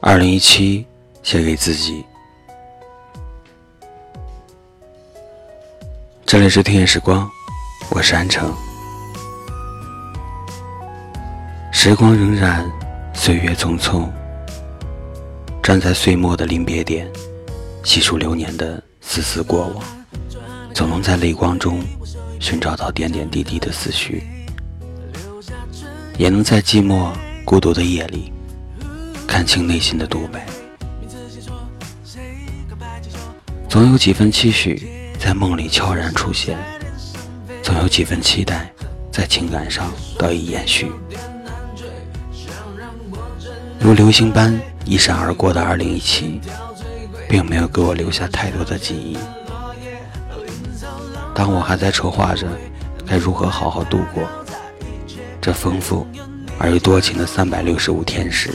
二零一七，写给自己。这里是听夜时光，我是安城。时光荏苒，岁月匆匆。站在岁末的临别点，细数流年的丝丝过往，总能在泪光中寻找到点点滴滴的思绪，也能在寂寞孤独的夜里。看清内心的独白，总有几分期许在梦里悄然出现，总有几分期待在情感上得以延续。如流星般一闪而过的2017，并没有给我留下太多的记忆。当我还在筹划着该如何好好度过这丰富而又多情的365天时，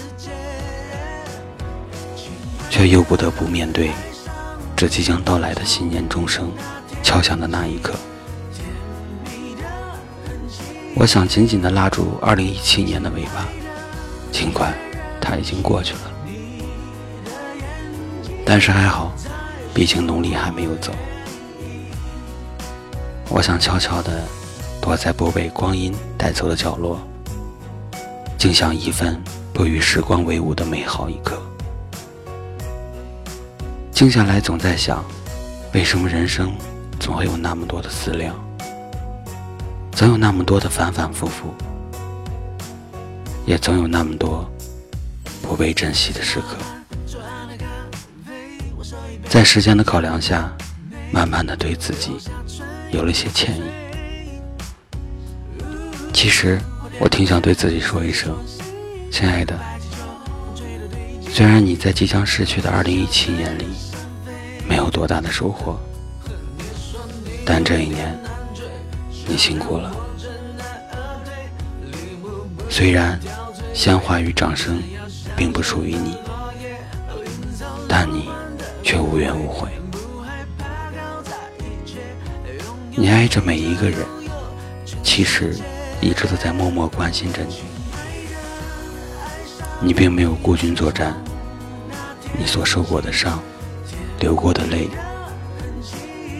却又不得不面对这即将到来的新年钟声敲响的那一刻。我想紧紧地拉住2017年的尾巴，尽管它已经过去了，但是还好，毕竟农历还没有走。我想悄悄地躲在不被光阴带走的角落，静享一份不与时光为伍的美好一刻。静下来，总在想，为什么人生总会有那么多的思量，总有那么多的反反复复，也总有那么多不被珍惜的时刻。在时间的考量下，慢慢的对自己有了些歉意。其实，我挺想对自己说一声，亲爱的，虽然你在即将逝去的二零一七年里。没有多大的收获，但这一年你辛苦了。虽然鲜花与掌声并不属于你，但你却无怨无悔。你爱着每一个人，其实一直都在默默关心着你。你并没有孤军作战，你所受过的伤。流过的泪，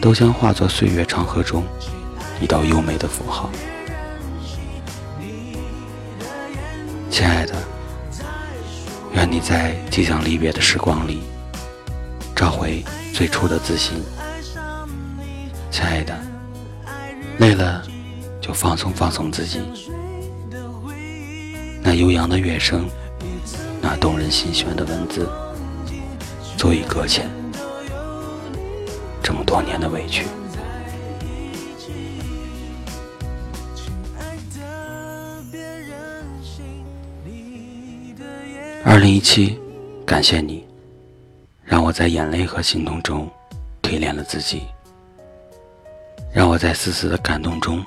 都将化作岁月长河中一道优美的符号。亲爱的，愿你在即将离别的时光里，找回最初的自信。亲爱的，累了就放松放松自己。那悠扬的乐声，那动人心弦的文字，足以搁浅。这么多年的委屈。二零一七，感谢你，让我在眼泪和心痛中提炼了自己，让我在丝丝的感动中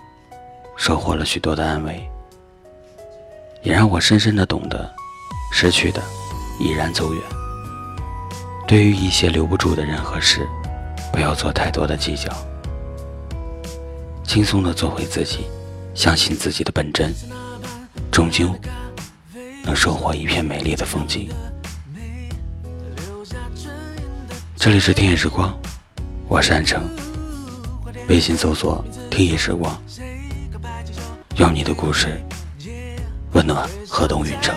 收获了许多的安慰，也让我深深的懂得，失去的已然走远。对于一些留不住的人和事。不要做太多的计较，轻松的做回自己，相信自己的本真，终究能收获一片美丽的风景。这里是听夜时光，我是安城，微信搜索“听夜时光”，用你的故事温暖河东云城。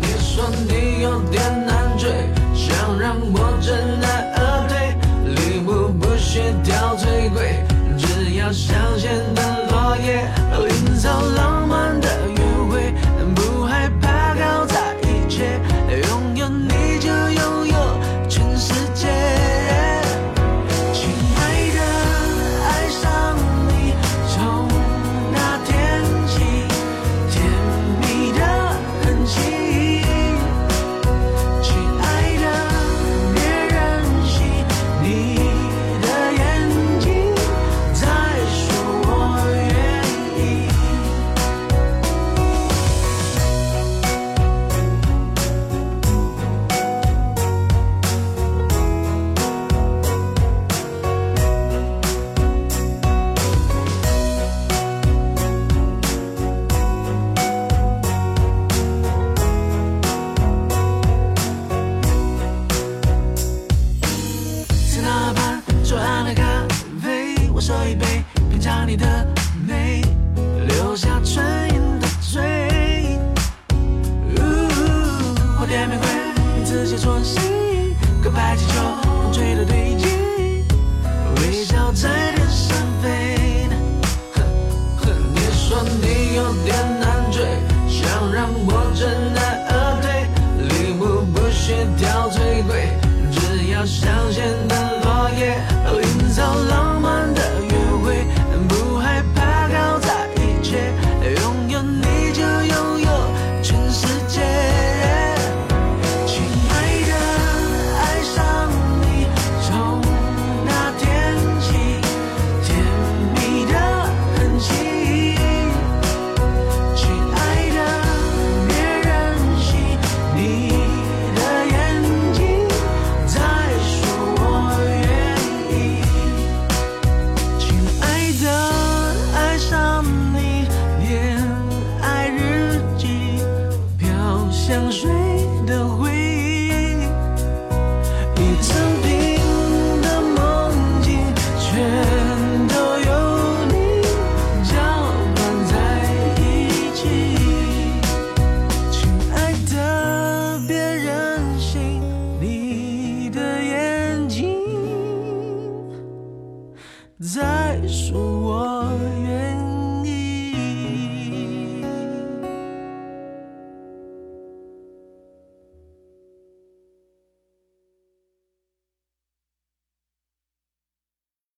你说你有点难追想让我知难而退，礼物不需挑最贵，只要香榭的落叶，营造杯，品尝你的美，留下唇印的嘴。花店玫瑰，名字写错心，告白气球，风吹的堆积，微笑在天上飞。你说你有点难追，想让我知难而退，礼物不需挑最贵，只要香榭。